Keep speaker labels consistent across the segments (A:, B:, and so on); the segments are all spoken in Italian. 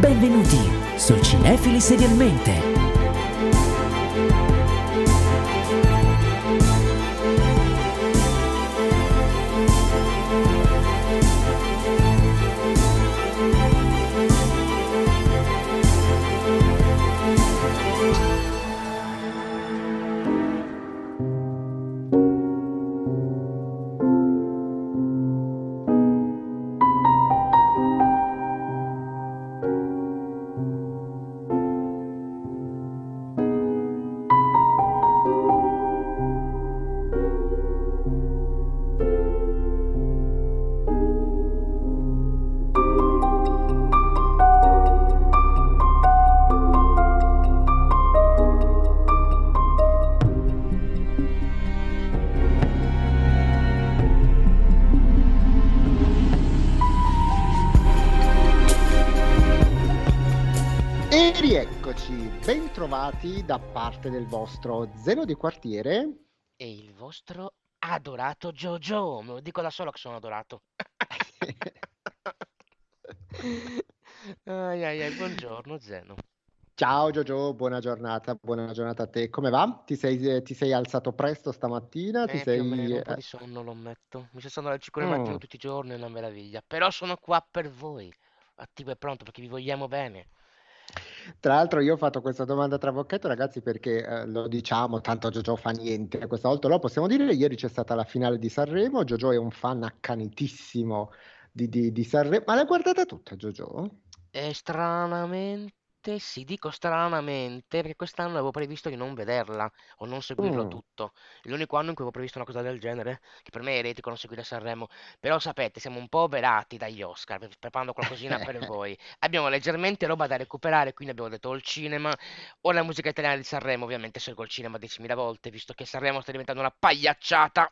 A: Benvenuti su Cinefili Serialmente.
B: Trovati da parte del vostro Zeno di quartiere.
C: E il vostro adorato Jojo, me lo dico da solo che sono adorato. Ai ai ai, buongiorno Zeno.
B: Ciao Giorgio, buona giornata, buona giornata a te. Come va? Ti sei, ti sei alzato presto stamattina? Ti
C: Eh, meno,
B: sei...
C: un po'
B: eh,
C: di sonno lo ammetto. Mi sono alle 5 del mattino
B: mm.
C: tutti i giorni, è una meraviglia. Però sono qua per voi, attivo e pronto, perché vi vogliamo bene.
B: Tra l'altro io ho fatto questa domanda tra bocchetto, ragazzi, perché eh, lo diciamo, tanto Giorgio fa niente questa volta, lo possiamo dire, ieri c'è stata la finale di Sanremo, Giorgio è un fan accanitissimo di, di, di Sanremo, ma l'hai guardata tutta Giorgio?
C: E stranamente, sì, dico stranamente, perché quest'anno avevo previsto di non vederla o non seguirlo
B: Mm.
C: tutto. È l'unico anno in cui avevo previsto una cosa del genere, che per me è eretico non seguire Sanremo. Però sapete, siamo un po' oberati dagli Oscar, pre- preparando qualcosina per voi. Abbiamo leggermente roba da recuperare, quindi abbiamo detto o il cinema o la musica italiana di Sanremo. Ovviamente scelgo il cinema 10.000 volte, visto che Sanremo sta diventando una pagliacciata.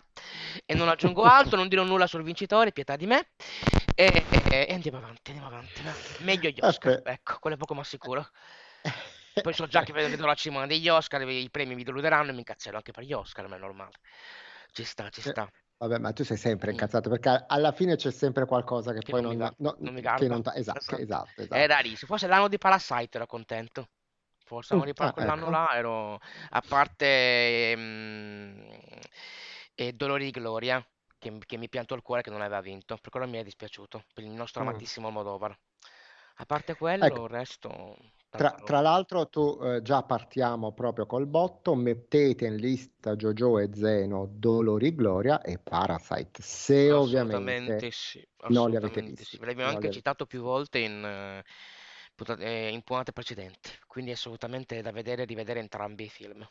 C: E non aggiungo altro, non dirò nulla sul vincitore, pietà di me. E, e- e andiamo avanti, andiamo avanti. va. Meglio gli Oscar,
B: Aspe-
C: ecco, quello è poco ma sicuro. Poi so già che vedo, la cima degli Oscar, i premi mi deluderanno e mi incazzello anche per gli Oscar, ma è normale. Ci sta, ci
B: Eh,
C: sta.
B: Vabbè, ma tu sei sempre
C: Mm.
B: incazzato perché alla fine c'è sempre qualcosa che
C: Che
B: poi
C: non mi
B: non,
C: ga-
B: no-
C: non mi
B: che
C: garba.
B: non ta- esatto,
C: Esatto.
B: esatto,
C: È
B: esatto.
C: rarissimo. Forse l'anno di Parasite ero contento. Forse l'anno
B: Mm,
C: di
B: ah,
C: quell'anno
B: ecco.
C: là ero a parte mm, e Dolori di Gloria che, che mi pianto il cuore che non aveva vinto. Per quello mi è dispiaciuto per il nostro
B: Mm.
C: amatissimo Almodovar. A parte quello,
B: Ecco,
C: il resto
B: tra, tra l'altro tu eh, già partiamo proprio col botto, mettete in lista Jojo e Zeno, Dolori Gloria e Parasite, se ovviamente
C: sì,
B: non li avete
C: assolutamente sì.
B: visti.
C: Ve l'abbiamo
B: non li
C: anche
B: avete-
C: citato più volte in, eh, eh, in puntate precedenti, quindi assolutamente da vedere e rivedere entrambi i film.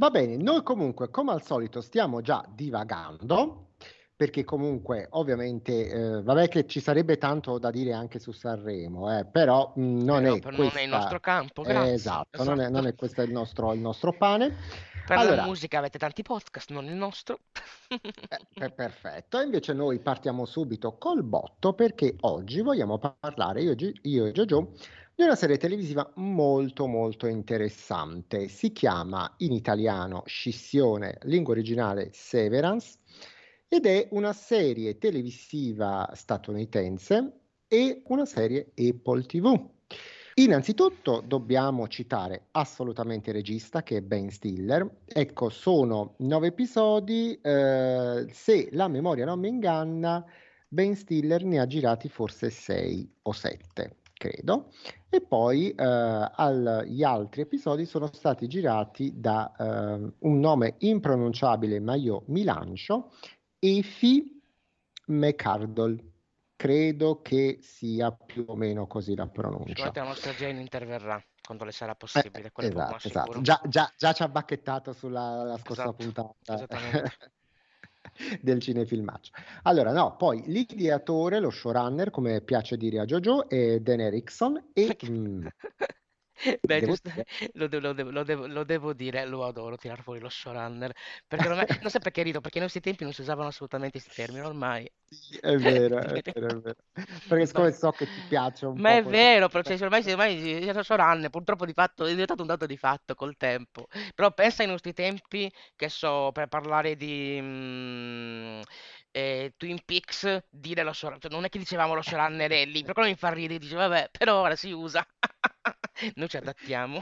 B: Va bene, noi comunque come al solito stiamo già divagando, perché comunque ovviamente, eh, vabbè che ci sarebbe tanto da dire anche su Sanremo, eh, però mh, non
C: Però
B: è
C: per- non è il
B: questa,
C: nostro campo,
B: eh,
C: grazie.
B: esatto, non è, non
C: Esatto.
B: è questo il nostro, il nostro pane.
C: Per la
B: Allora,
C: musica avete tanti podcast, non il nostro.
B: eh, per- perfetto, invece noi partiamo subito col botto perché oggi vogliamo parlare, io, io e Giorgio, di una serie televisiva molto molto interessante. Si chiama in italiano Scissione, lingua originale Severance, ed è una serie televisiva statunitense e una serie Apple TV. Innanzitutto dobbiamo citare assolutamente il regista che è Ben Stiller. Ecco, sono nove episodi. eh, se la memoria non mi inganna, Ben Stiller ne ha girati forse sei o sette, credo. E poi eh, al- gli altri episodi sono stati girati da eh, un nome impronunciabile, ma io mi lancio, Efi McCardle. Credo che sia più o meno così la pronuncia.
C: Sicuramente la nostra Jane interverrà quando le sarà
B: Eh,
C: possibile, ma
B: esatto, esatto. Già, già- già ci ha bacchettato sulla la scorsa
C: Esatto,
B: puntata
C: esattamente.
B: del cinefilmaccio. Allora, no, poi l'ideatore, lo showrunner, come piace dire a Jojo, è Dan Erickson e mm,
C: Beh,
B: devo
C: giusto,
B: dire,
C: lo devo, lo lo devo- lo devo dire, lo adoro tirar fuori lo showrunner, perché ormai, non so perché rido, perché in questi tempi non si usavano assolutamente questi termini, ormai.
B: sì, è vero, è vero, è vero. Perché siccome so che ti piace un
C: ma
B: po'
C: è
B: questo...
C: vero, però cioè, ormai, ormai showrunner, purtroppo di fatto è diventato un dato di fatto col tempo, però pensa ai nostri tempi, che so, per parlare di mm, eh, Twin Peaks, dire lo showrunner, cioè, non è che dicevamo lo showrunner è lì, per quello mi fa ridere, dice vabbè, però ora si usa, noi ci adattiamo.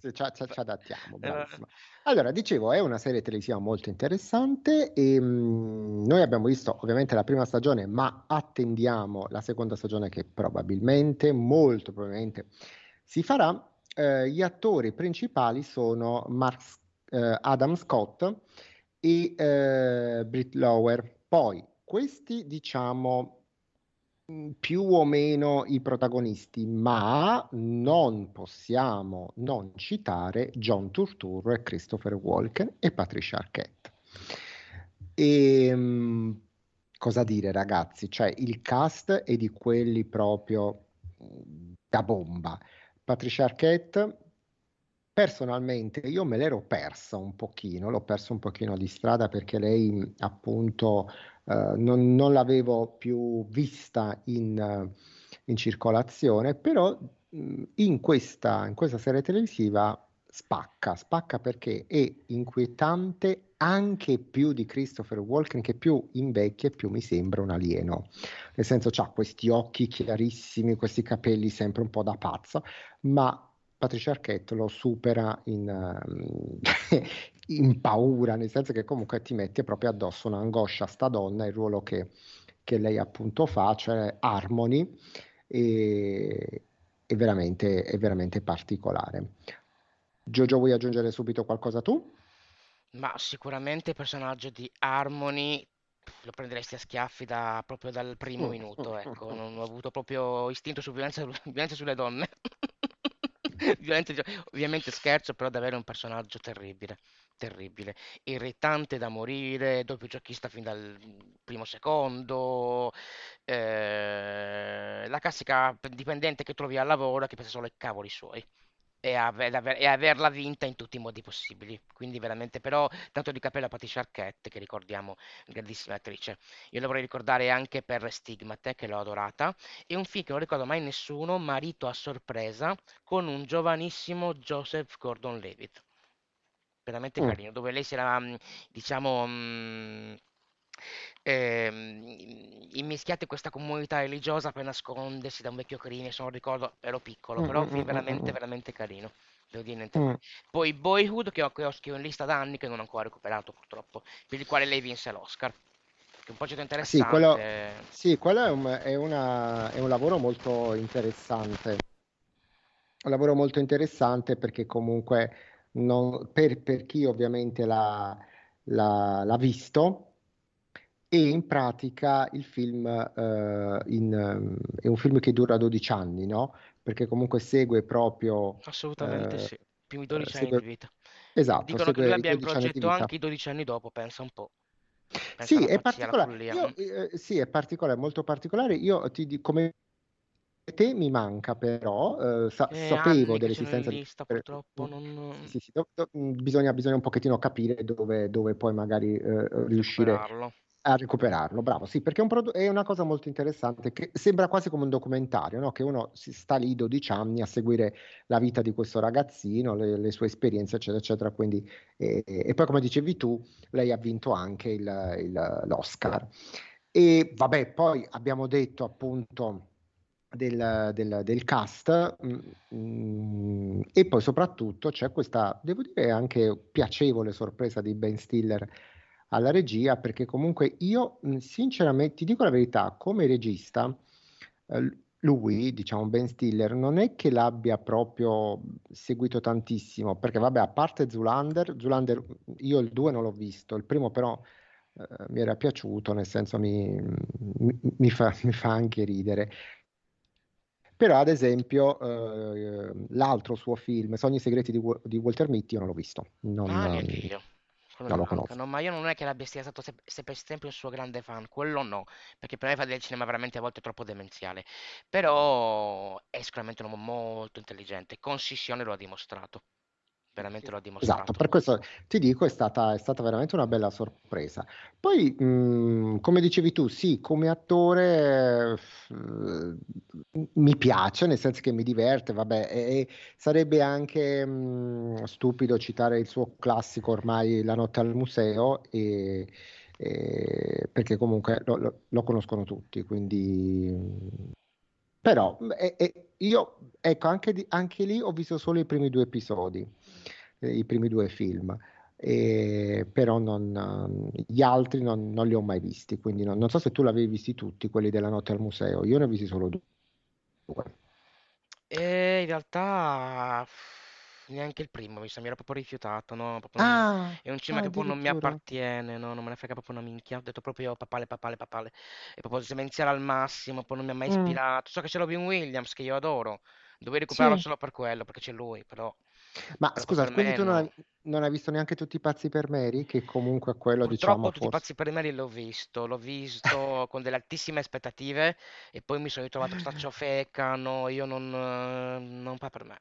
B: Ci, ci- ci adattiamo,
C: Eh,
B: bravissima. Allora, dicevo, è una serie televisiva molto interessante e mm, noi abbiamo visto ovviamente la prima stagione, ma attendiamo la seconda stagione che probabilmente, molto probabilmente, si farà. Eh, gli attori principali sono Mark, eh, Adam Scott e eh, Britt Lower. Poi, questi diciamo mh, più o meno i protagonisti, ma non possiamo non citare John Turturro e Christopher Walken e Patricia Arquette. E, mh, cosa dire, ragazzi? Cioè, il cast è di quelli proprio mh, da bomba. Patricia Arquette, personalmente, io me l'ero persa un pochino, l'ho perso un pochino di strada perché lei, appunto, eh, non, non l'avevo più vista in, in circolazione, però mh, in questa, in questa serie televisiva spacca, spacca perché è inquietante anche più di Christopher Walken, che più invecchia e più mi sembra un alieno. Nel senso, ha questi occhi chiarissimi, questi capelli sempre un po' da pazzo, ma Patricia Arquette lo supera in, ehm, in paura, nel senso che comunque ti mette proprio addosso un'angoscia a sta donna, il ruolo che, che lei appunto fa, cioè Harmony, e, è veramente, è veramente particolare. Giorgio, vuoi aggiungere subito qualcosa tu?
C: Ma sicuramente il personaggio di Harmony lo prenderesti a schiaffi da- proprio dal primo minuto, ecco, non ho avuto proprio istinto su violenza, violenza sulle donne. Violenza, cioè, ovviamente scherzo, però davvero un personaggio terribile, terribile, irritante da morire, doppio giochista fin dal primo secondo, eh, la classica dipendente che trovi al lavoro che pensa solo ai cavoli suoi e, ave- aver- e averla vinta in tutti i modi possibili. Quindi veramente, però, tanto di cappello a Patricia Arquette, che ricordiamo, grandissima attrice. Io la vorrei ricordare anche per Stigmate, che l'ho adorata, e un film che non ricordo mai nessuno, Marito a sorpresa, con un giovanissimo Joseph Gordon-Levitt. Veramente
B: Mm.
C: carino, dove lei si era, mh, diciamo, mh, immischiata in questa comunità religiosa per nascondersi da un vecchio crimine, se non ricordo, ero piccolo, però è un film veramente, veramente carino. Devo dire niente
B: mm.
C: Poi Boyhood, che ho, che ho- ho in lista da anni, che non ho ancora recuperato purtroppo, per il quale lei vinse l'Oscar. Che è un progetto
B: Sì, quello,
C: interessante.
B: sì, quello è un, è una- è un lavoro molto interessante. Un lavoro molto interessante perché comunque non- per, per chi ovviamente l'ha l'ha- l'ha visto e in pratica il film eh, in, è un film che dura 12 anni, no? Perché comunque segue proprio
C: Assolutamente
B: eh,
C: sì. Primi
B: eh,
C: 12 anni di
B: segue,
C: vita.
B: esatto,
C: Dicono che lui
B: segue
C: abbia in
B: 12 anni di
C: progetto anche i 12 anni dopo, pensa un po'. Pensa
B: Sì, è particolare.
C: follia.
B: Io,
C: mm.
B: eh, sì, è particolare, molto particolare. Io ti di- come te mi manca però, eh, sa-
C: È
B: sapevo dell'esistenza di
C: lista,
B: per-
C: purtroppo
B: mm,
C: non
B: sì, sì, sì, do- do- mm, bisogna, bisogna un pochettino capire dove, dove poi magari eh, riuscire. A recuperarlo. Bravo, sì, perché è, un prodo- è una cosa molto interessante che sembra quasi come un documentario, no? Che uno si sta lì 12 anni a seguire la vita di questo ragazzino, le, le sue esperienze, eccetera, eccetera. Quindi, eh, e poi, come dicevi tu, lei ha vinto anche il- il- l'Oscar. E vabbè, poi abbiamo detto appunto del, del, del cast mm, mm, e poi soprattutto c'è questa, devo dire, anche piacevole sorpresa di Ben Stiller alla regia perché comunque io sinceramente ti dico la verità, come regista eh, lui, diciamo Ben Stiller, non è che l'abbia proprio seguito tantissimo, perché vabbè, a parte Zulander, Zulander io il 2 non l'ho visto, il primo però eh, mi era piaciuto, nel senso mi, mi, fa, mi fa anche ridere. Però, ad esempio, eh, l'altro suo film, Sogni segreti di, di Walter Mitty, io non l'ho visto. Non,
C: Ah, io. Quello
B: non lo conosco.
C: no, ma io non è che l'abbia sia stato se- sempre, sempre un suo grande fan, quello no, perché per me fa del cinema veramente a volte troppo demenziale. Però è sicuramente un uomo molto intelligente, con Scissione lo ha dimostrato, veramente lo ha
B: Esatto,
C: dimostrato.
B: per questo ti dico, è stata, è stata veramente una bella sorpresa. Poi, mh, come dicevi tu, sì, come attore eh, mi piace, nel senso che mi diverte, vabbè, e, e sarebbe anche mh, stupido citare il suo classico ormai La notte al museo, e- e- perché comunque lo, lo- lo conoscono tutti, quindi... Però e- e io, ecco, anche, di- anche lì ho visto solo i primi due episodi, i primi due film, e- però non, gli altri non, non li ho mai visti, quindi non, non so se tu l'avevi visti tutti, quelli della notte al museo, io ne ho visti solo due.
C: E in realtà neanche il primo, mi sa, mi ero proprio rifiutato, no? Proprio non-
B: Ah,
C: È un cinema
B: ah,
C: che proprio non mi appartiene, no? Non me ne frega proprio una minchia. Ho detto proprio papale, papale, papale. È proprio semenziale al massimo, poi non mi ha mai
B: Mm,
C: ispirato. So che c'è Robin Williams, che io adoro. Dovevo recuperarlo
B: sì.
C: solo per quello, perché c'è lui, però,
B: Ma
C: però
B: scusa, quindi tu non
C: no.
B: hai, non hai visto neanche tutti i pazzi per Mary, che comunque quello,
C: Purtroppo
B: diciamo,
C: tutti i
B: fosse...
C: pazzi per me l'ho visto, l'ho visto con delle altissime aspettative e poi mi sono ritrovato questa ciofeca, no, io non, non fa per me.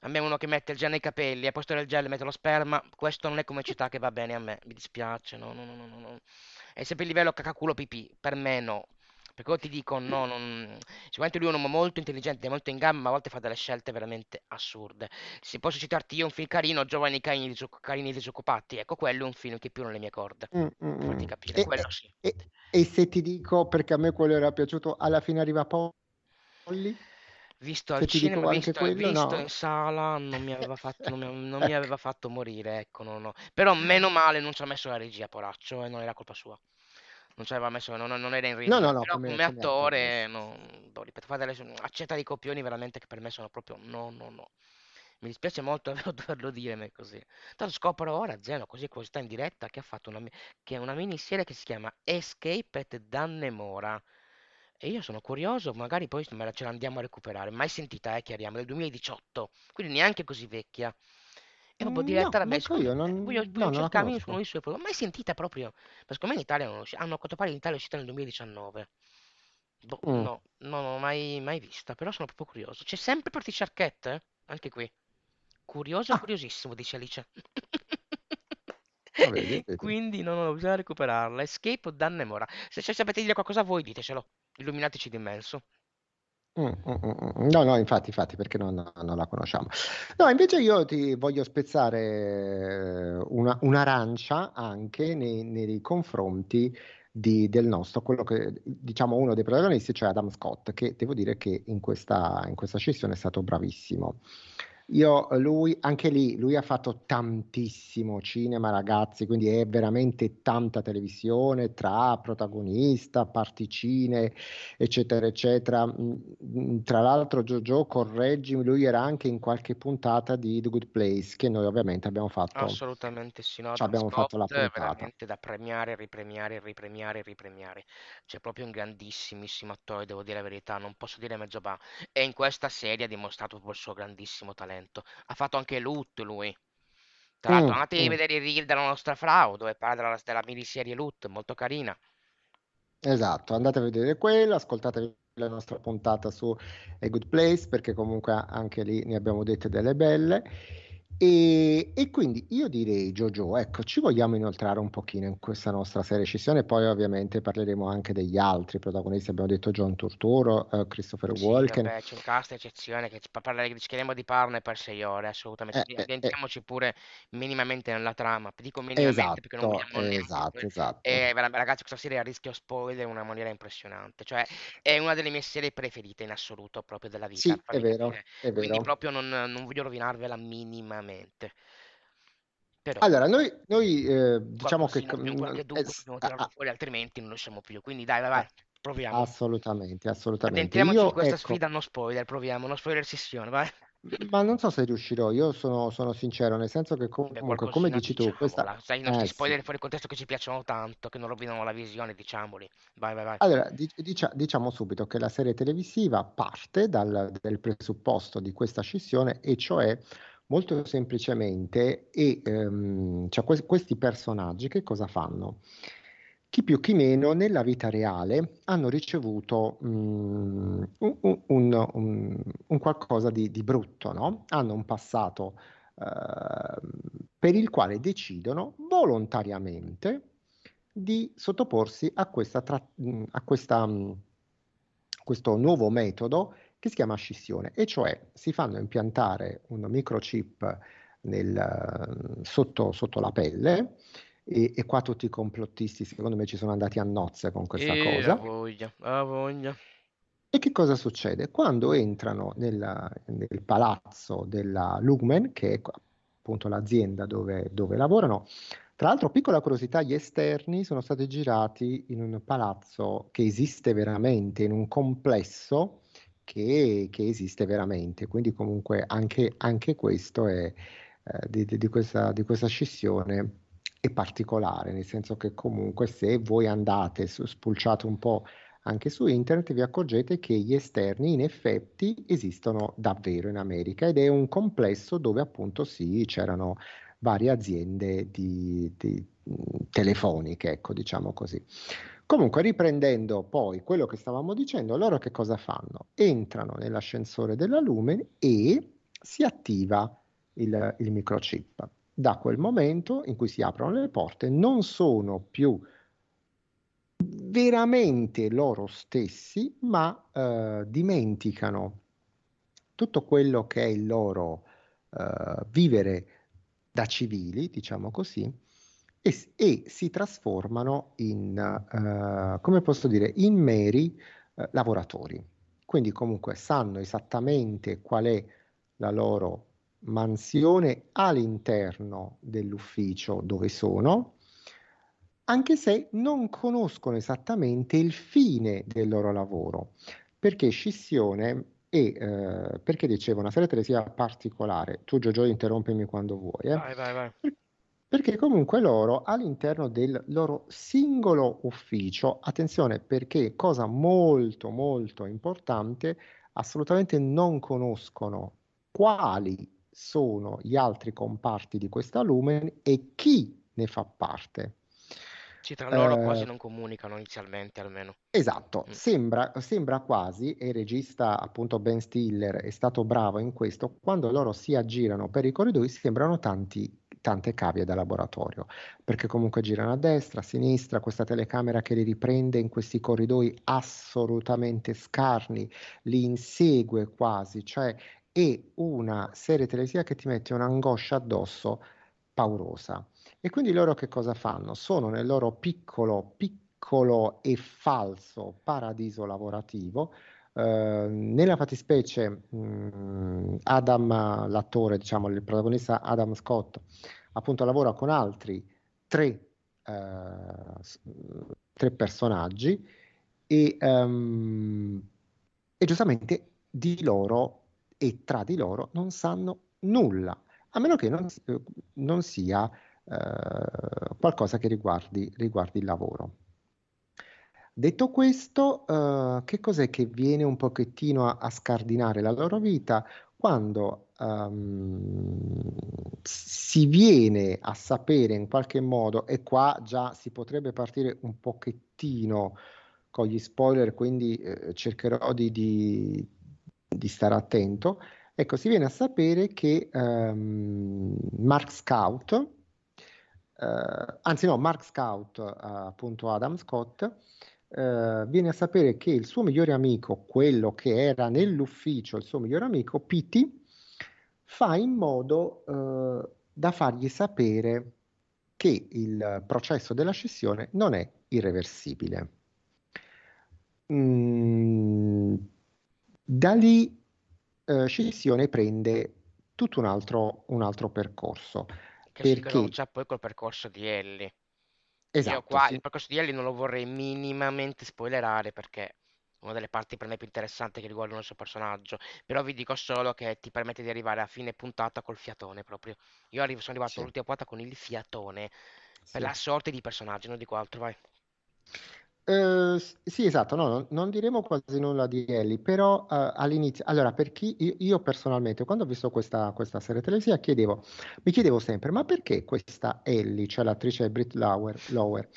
C: A me uno che mette il gel nei capelli al posto del gel mette lo sperma, questo non è comicità che va bene a me, mi dispiace, no, no, no, no, no, no. È sempre il livello cacaculo pipì, per me no. Perché io ti dico no, non... sicuramente lui è un uomo molto intelligente, molto in gamba, ma a volte fa delle scelte veramente assurde. Se posso citarti io un film carino, Giovani carini, disoc- carini disoccupati, ecco quello è un film che più nelle mie corde,
B: Mm, mm,
C: farti
B: mm.
C: capire,
B: E,
C: quello sì.
B: e- e se ti dico, perché a me quello era piaciuto, alla fine arriva Polly?
C: Visto al cinema, visto,
B: quello,
C: visto in
B: no.
C: sala, non mi aveva fatto, non mi, non mi
B: Ecco.
C: aveva fatto morire, ecco, no, no. Però meno male non ci ha messo la regia, poraccio, e non era colpa sua. Non ci aveva messo, non, non era in
B: No,
C: regia.
B: no, no,
C: Però
B: come,
C: come
B: attore,
C: attore, no, boh, ripeto, fa delle accetta dei copioni veramente che per me sono proprio no, no, no. Mi dispiace molto dover- doverlo dire, ma è così. Tanto scopro ora, Zeno, così sta in diretta, che ha fatto una, che è una miniserie che si chiama Escape at Dannemora. E io sono curioso, magari poi ce la andiamo a recuperare. Mai sentita, eh, chiariamo, del 2018, quindi neanche così vecchia. È proprio
B: Mm,
C: diretta
B: No,
C: secondo
B: io, non,
C: Voglio,
B: no,
C: voglio
B: la
C: cercarmi uno
B: conosco.
C: dei suoi prodotti. Mai sentita proprio. Ma secondo me in Italia non usci- hanno a quanto pare in Italia è uscita nel 2019. Boh,
B: Mm.
C: no, no, non l'ho mai, mai vista, però sono proprio curioso. C'è sempre Patricia Arquette, eh? Anche qui. Curioso,
B: Ah,
C: curiosissimo, dice Alice.
B: ah, vedi, vedi.
C: Quindi no, no, bisogna recuperarla. Escape o Dannemora. Se ci sapete dire qualcosa voi, ditecelo. Illuminateci d'immenso.
B: Mm, mm, mm. No, no, infatti, infatti, perché non, non la conosciamo. No, invece io ti voglio spezzare eh, una, un'arancia anche nei, nei confronti di- del nostro, quello che diciamo uno dei protagonisti, cioè Adam Scott, che devo dire che in questa, in questa scissione è stato bravissimo. Io, lui, anche lì, lui ha fatto tantissimo cinema, ragazzi, quindi è veramente tanta televisione tra protagonista, particine, eccetera, eccetera. Mm, mm, Tra l'altro, Jojo, correggimi, lui era anche in qualche puntata di The Good Place, che noi ovviamente abbiamo fatto,
C: Assolutamente sì, no,
B: ci
C: Adam
B: abbiamo fatto la
C: Scott è
B: puntata.
C: veramente da premiare, ripremiare, ripremiare, ripremiare. C'è proprio un grandissimissimo attore, devo dire la verità, non posso dire mezzo ba. E in questa serie ha dimostrato proprio il suo grandissimo talento. Ha fatto anche Loot lui. Tra l'altro,
B: Mm,
C: andate a
B: mm.
C: vedere il reel della nostra Frau, dove parla della, della miniserie Loot, molto carina.
B: Esatto, andate a vedere quello, ascoltatevi la nostra puntata su A Good Place perché comunque anche lì ne abbiamo dette delle belle. E, e, quindi io direi, Jojo, ecco, ci vogliamo inoltrare un pochino in questa nostra serie scissione, poi ovviamente parleremo anche degli altri protagonisti, abbiamo detto John Turturro, uh, Christopher
C: Sì,
B: Walken.
C: vabbè, c'è un cast eccezione che parleremo, rischieremo di parlarne per sei ore, assolutamente.
B: Eh,
C: Quindi
B: eh, eh,
C: pure minimamente nella trama. Dico minimamente perché non
B: esatto,
C: vogliamo
B: esatto, esatto.
C: E vera- ragazzi, questa serie è a rischio spoiler in una maniera impressionante. Cioè, è una delle mie serie preferite in assoluto proprio della vita,
B: Sì, è vero, è
C: Quindi
B: vero.
C: proprio non, non voglio rovinarvela minimamente. Però
B: Allora, noi, noi eh, diciamo che...
C: qualche dubbio
B: eh, s-
C: dobbiamo tirarlo
B: ah,
C: fuori, altrimenti non lo siamo più. Quindi dai, vai, vai, proviamo.
B: assolutamente, assolutamente.
C: Addentriamoci in
B: Io,
C: questa
B: ecco,
C: sfida, no spoiler, proviamo, no spoiler sessione, vai.
B: ma non so se riuscirò, io sono, sono sincero, nel senso che
C: Beh,
B: comunque, come
C: qualcosina
B: dici tu, questa...
C: diciamola. Sai, nostri
B: Eh sì.
C: spoiler fuori contesto che ci piacciono tanto, che non rovinano la visione, diciamoli. Vai, vai, vai.
B: Allora, di- dicia- diciamo subito che la serie televisiva parte dal, dal presupposto di questa scissione, e cioè molto semplicemente, e, ehm, cioè que- questi personaggi che cosa fanno? Chi più chi meno nella vita reale hanno ricevuto mm, un, un- un- un- qualcosa di, di brutto, no? Hanno un passato ehm, per il quale decidono volontariamente di sottoporsi a questa, tra- a questa, mh, questo nuovo metodo che si chiama scissione, e cioè si fanno impiantare un microchip nel, eh, sotto, sotto la pelle, e, e qua tutti i complottisti secondo me ci sono andati a nozze con questa
C: E a
B: cosa.
C: voglia, a voglia.
B: E che cosa succede? Quando entrano nella- nel palazzo della Lumen, che è appunto l'azienda dove, dove lavorano, tra l'altro, piccola curiosità, gli esterni sono stati girati in un palazzo che esiste veramente, in un complesso che, che esiste veramente, quindi comunque anche, anche questo è, eh, di, di- questa, di questa scissione è particolare, nel senso che comunque se voi andate, su- spulciate un po' anche su internet, vi accorgete che gli esterni in effetti esistono davvero in America ed è un complesso dove appunto sì, c'erano varie aziende di, di, mh, telefoniche, ecco, diciamo così. Comunque, riprendendo poi quello che stavamo dicendo, loro che cosa fanno? Entrano nell'ascensore della Lumen e si attiva il, il microchip. Da quel momento in cui si aprono le porte, non sono più veramente loro stessi, ma eh, dimenticano tutto quello che è il loro eh, vivere da civili, diciamo così, e, e si trasformano in, eh, come posso dire, in meri eh, lavoratori. Quindi comunque sanno esattamente qual è la loro mansione all'interno dell'ufficio dove sono, anche se non conoscono esattamente il fine del loro lavoro, perché scissione è, eh, perché dicevo, una serie televisiva particolare, tu Giorgio interrompimi quando vuoi, eh?
C: Vai, vai, vai.
B: Per- Perché comunque loro all'interno del loro singolo ufficio, attenzione perché cosa molto molto importante, assolutamente non conoscono quali sono gli altri comparti di questa Lumen e chi ne fa parte.
C: Sì, tra loro quasi
B: Eh,
C: non comunicano inizialmente almeno.
B: Esatto,
C: Mm.
B: sembra, sembra quasi, e il regista appunto Ben Stiller è stato bravo in questo, quando loro si aggirano per i corridoi sembrano tanti, tante cavie da laboratorio, perché comunque girano a destra, a sinistra, questa telecamera che li riprende in questi corridoi assolutamente scarni, li insegue quasi, cioè è una serie televisiva che ti mette un'angoscia addosso paurosa. E quindi loro che cosa fanno? Sono nel loro piccolo, piccolo e falso paradiso lavorativo. Eh, nella fattispecie, mh, Adam, l'attore, diciamo, il protagonista Adam Scott, appunto lavora con altri tre, s- tre personaggi e, ehm, e giustamente di loro e tra di loro non sanno nulla, a meno che non, non sia eh, qualcosa che riguardi, riguardi il lavoro. Detto questo, eh, che cos'è che viene un pochettino a, a scardinare la loro vita? Quando ehm, si viene a sapere in qualche modo, e qua già si potrebbe partire un pochettino con gli spoiler, quindi eh, cercherò di, di- di stare attento, Ecco, si viene a sapere che ehm, Mark Scout, eh, anzi no, Mark Scout, eh, appunto Adam Scott, eh, viene a sapere che il suo migliore amico, quello che era nell'ufficio, il suo migliore amico, Piti, fa in modo eh, da fargli sapere che il processo della scissione non è irreversibile. Mm, da lì eh, scissione prende tutto un altro, un altro percorso.
C: Che si
B: Perché,
C: incrocia poi col percorso di Ellie. Io
B: esatto,
C: qua
B: sì,
C: il percorso di Ellie non lo vorrei minimamente spoilerare perché è una delle parti per me più interessanti che riguardano il suo personaggio. Però vi dico solo che ti permette di arrivare a fine puntata col fiatone proprio. Io arrivo- sono arrivato
B: sì,
C: all'ultima puntata con il fiatone per
B: sì.
C: la sorte di personaggi, non dico altro, vai.
B: Eh, s- sì, esatto, no, non, non diremo quasi nulla di Ellie, però eh, all'inizio, allora per chi io, io personalmente, quando ho visto questa, questa serie televisiva, chiedevo, mi chiedevo sempre, ma perché questa Ellie, cioè l'attrice Britt Lower, Lower,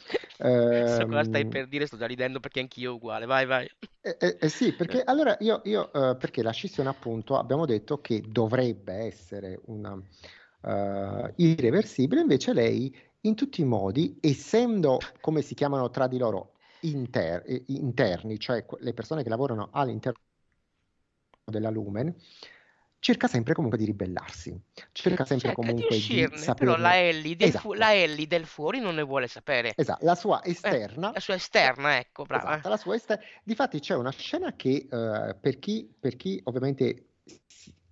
C: So cosa stai
B: ehm,
C: per dire, sto già ridendo perché anch'io uguale, vai, vai.
B: Eh, eh, eh, sì, perché allora io, io, eh, perché la scissione appunto abbiamo detto che dovrebbe essere una, irreversibile, invece lei in tutti i modi, essendo come si chiamano tra di loro inter- eh, interni, cioè le persone che lavorano all'interno della Lumen, cerca sempre comunque di ribellarsi, cerca sempre
C: Cerca di
B: comunque di
C: uscirne, però la. Ellie del, fu-
B: Esatto,
C: la Ellie del fuori non ne vuole sapere.
B: esatto, la sua
C: Eh,
B: esterna
C: la sua esterna, ecco, brava.
B: Esatto, la sua est- Difatti c'è una scena che eh, per chi, per chi ovviamente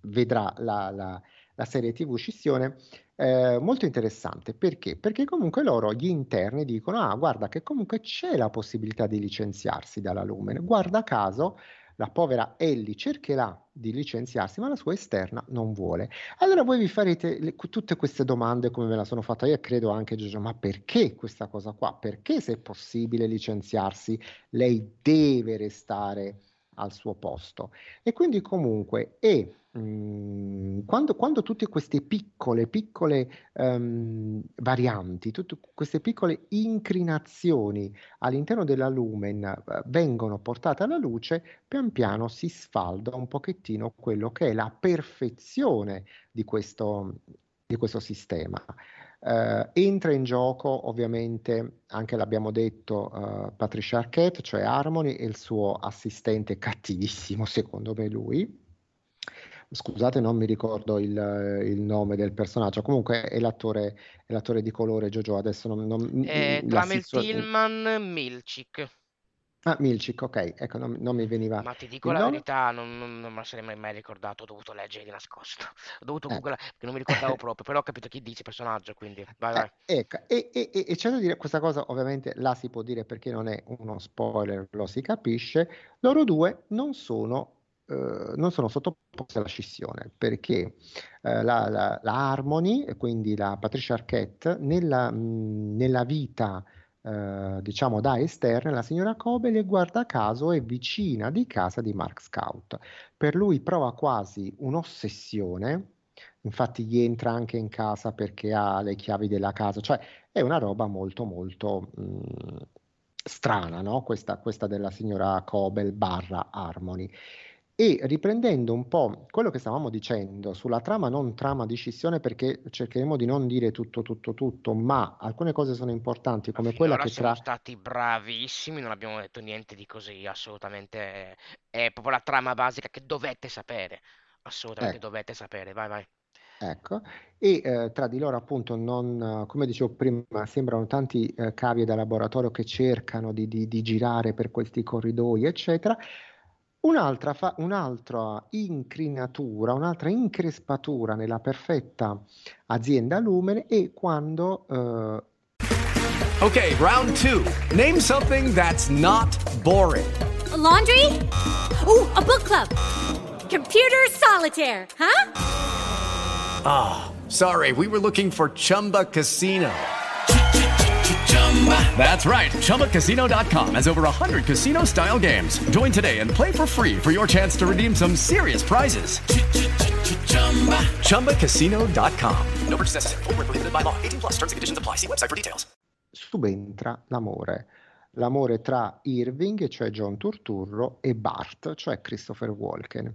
B: vedrà la, la- la serie TV Scissione, eh, molto interessante. Perché? Perché comunque loro, gli interni, dicono, ah, guarda che comunque c'è la possibilità di licenziarsi dalla Lumen. Guarda caso, la povera Ellie cercherà di licenziarsi, ma la sua esterna non vuole. Allora voi vi farete le- tutte queste domande come me la sono fatta io e credo anche Giorgio, ma perché questa cosa qua? Perché se è possibile licenziarsi lei deve restare al suo posto? E quindi comunque mh, quando, quando tutte queste piccole, piccole ehm, varianti, tutte queste piccole inclinazioni all'interno della lumen eh, vengono portate alla luce, pian piano si sfalda un pochettino quello che è la perfezione di questo, di questo sistema. Eh, entra in gioco ovviamente, anche l'abbiamo detto, eh, Patricia Arquette, cioè Harmony e il suo assistente cattivissimo, secondo me lui. Scusate, non mi ricordo il, il nome del personaggio, comunque è l'attore, è l'attore di colore Jojo, adesso non, non-
C: Eh,
B: la
C: Tramel
B: situa-
C: Tillman Milchik.
B: Ah, Milchik, ok, ecco, non, non mi veniva
C: Ma ti dico
B: il
C: la
B: nome.
C: verità, non, non- non me la sarei mai, ricordato, ho dovuto leggere di nascosto. Ho dovuto googlare perché non mi ricordavo proprio, però ho capito chi dice personaggio, quindi vai, vai.
B: Eh, ecco, e, e- e- e c'è da dire questa cosa, ovviamente la si può dire perché non è uno spoiler, lo si capisce. Loro due non sono, eh, non sono sottoposti alla scissione perché eh, la, la- la Harmony, quindi la Patricia Arquette, nella, mh, nella vita, eh, diciamo da esterna, la signora Cobel, guarda caso, è vicina di casa di Mark Scout. Per lui prova quasi un'ossessione. Infatti gli entra anche in casa perché ha le chiavi della casa, cioè è una roba molto molto mh, strana, no? Questa, questa della signora Cobel barra Harmony. E riprendendo un po' quello che stavamo dicendo sulla trama, non trama di scissione, perché cercheremo di non dire tutto, tutto, tutto, ma alcune cose sono importanti, come quella che
C: siamo
B: tra...
C: stati bravissimi, non abbiamo detto niente di così, assolutamente. eh, È proprio la trama basica che dovete sapere, assolutamente
B: Ecco.
C: dovete sapere, vai, vai.
B: Ecco, e eh, tra di loro appunto non, eh, come dicevo prima, sembrano tanti eh, cavi da laboratorio che cercano di, di- di girare per questi corridoi, eccetera. Un'altra, fa- un'altra incrinatura, un'altra increspatura nella perfetta azienda Lumen è quando eh,
D: Okay, round two. Name something that's not boring.
E: A laundry? Ooh, a book club. Computer solitaire, huh?
D: Ah, sorry, we were looking for Chumba Casino. That's right. ChumbaCasino.com has over 100 casino style games. Join today and play for free for your chance to redeem some serious prizes. ChumbaCasino.com.
F: No purchase necessary. Void where prohibited by law. 18 plus terms and conditions apply. See website for details.
B: subentra l'amore. L'amore tra Irving, cioè John Turturro, e Bart, cioè Christopher Walken.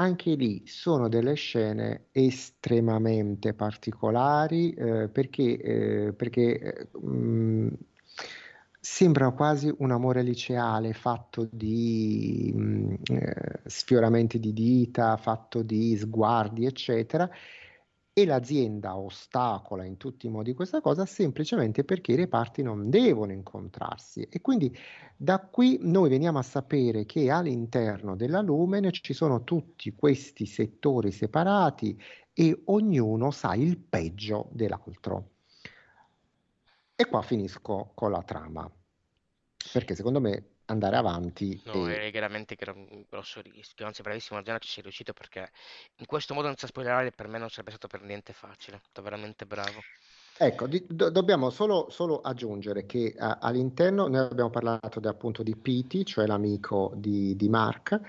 B: Anche lì sono delle scene estremamente particolari eh, perché, eh, perché eh, mh, sembra quasi un amore liceale fatto di mh, eh, sfioramenti di dita, fatto di sguardi, eccetera, e l'azienda ostacola in tutti i modi questa cosa semplicemente perché i reparti non devono incontrarsi e quindi da qui noi veniamo a sapere che all'interno della Lumen ci sono tutti questi settori separati e ognuno sa il peggio dell'altro. E qua finisco con la trama, perché secondo me andare avanti.
C: No,
B: e...
C: è veramente che era un grosso rischio. Anzi, bravissimo Argiana ci sei riuscito perché in questo modo senza spoilerare per me non sarebbe stato per niente facile. Sto veramente bravo.
B: Ecco, di, do, dobbiamo solo, solo, aggiungere che uh, all'interno noi abbiamo parlato de, appunto di Pete, cioè l'amico di, di Mark,